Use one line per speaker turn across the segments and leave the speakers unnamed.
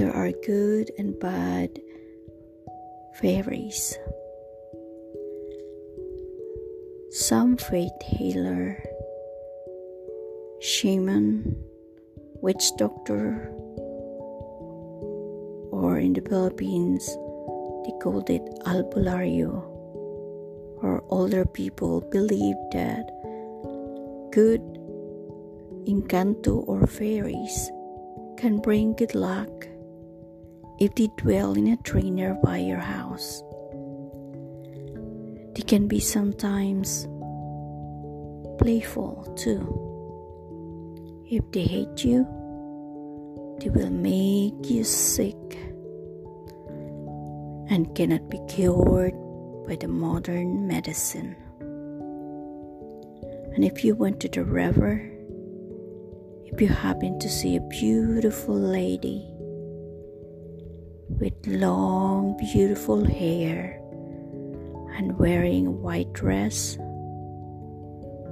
there are good and bad fairies. Some faith healer, shaman, witch doctor, or in the Philippines, they called it albulario, or older people believe that good encanto or fairies can bring good luck if they dwell in a tree nearby your house. They can be sometimes playful too. If they hate you, they will make you sick and cannot be cured by the modern medicine. And if you went to the river, if you happen to see a beautiful lady with long, beautiful hair and wearing a white dress,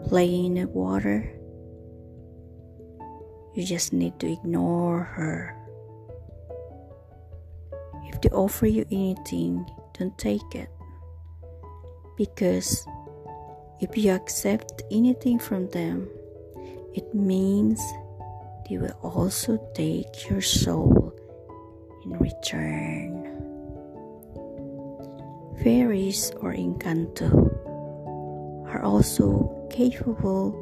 playing in the water, you just need to ignore her. If they offer you anything, don't take it. Because if you accept anything from them, it means they will also take your soul in return. Fairies or encanto are also capable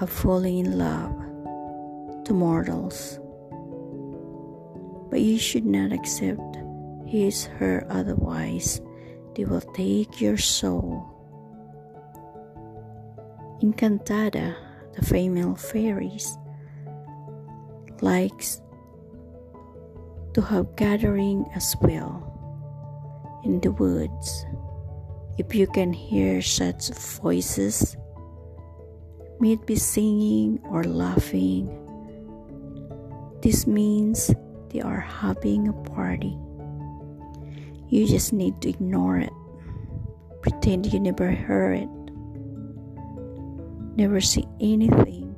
of falling in love to mortals, but you should not accept his, her, otherwise, they will take your soul. Encantada, the female fairies, likes to have gathering as well in the woods. If you can hear such voices, may it be singing or laughing, this means they are having a party. You just need to ignore it. Pretend you never heard it. Never see anything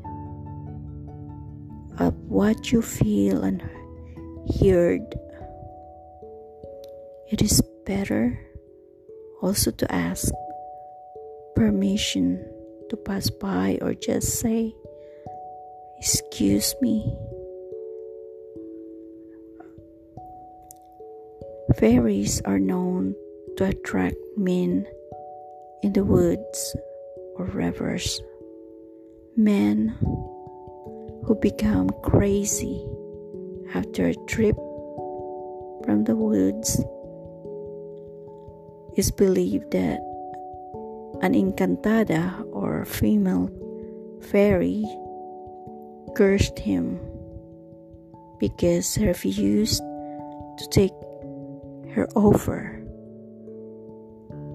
of what you feel and heard. It is better also to ask permission to pass by or just say, Excuse me. Fairies are known to attract men in the woods or rivers. Men who become crazy after a trip from the woods is believed that an encantada or female fairy cursed him because he refused to take her offer,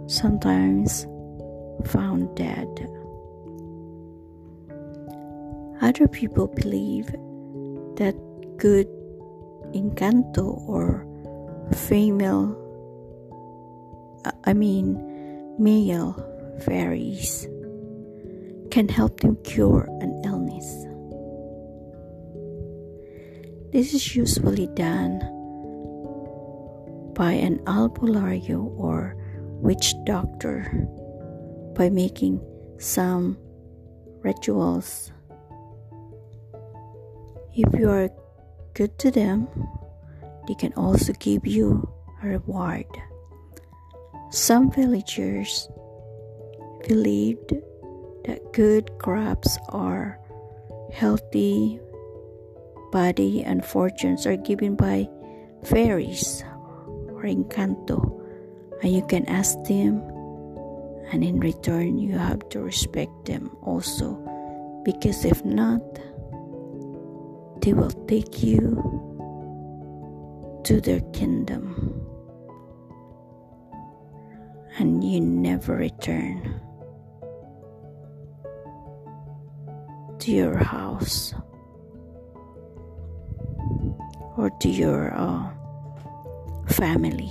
sometimes found dead. Other people believe that good encanto or female, I mean, male fairies can help them cure an illness. This is usually done by an albulario or witch doctor by making some rituals if you are good to them, they can also give you a reward. Some villagers believed that good crops are healthy body and fortunes are given by fairies or encanto and you can ask them and in return you have to respect them also because if not they will take you to their kingdom and you never return to your house or to your uh, family.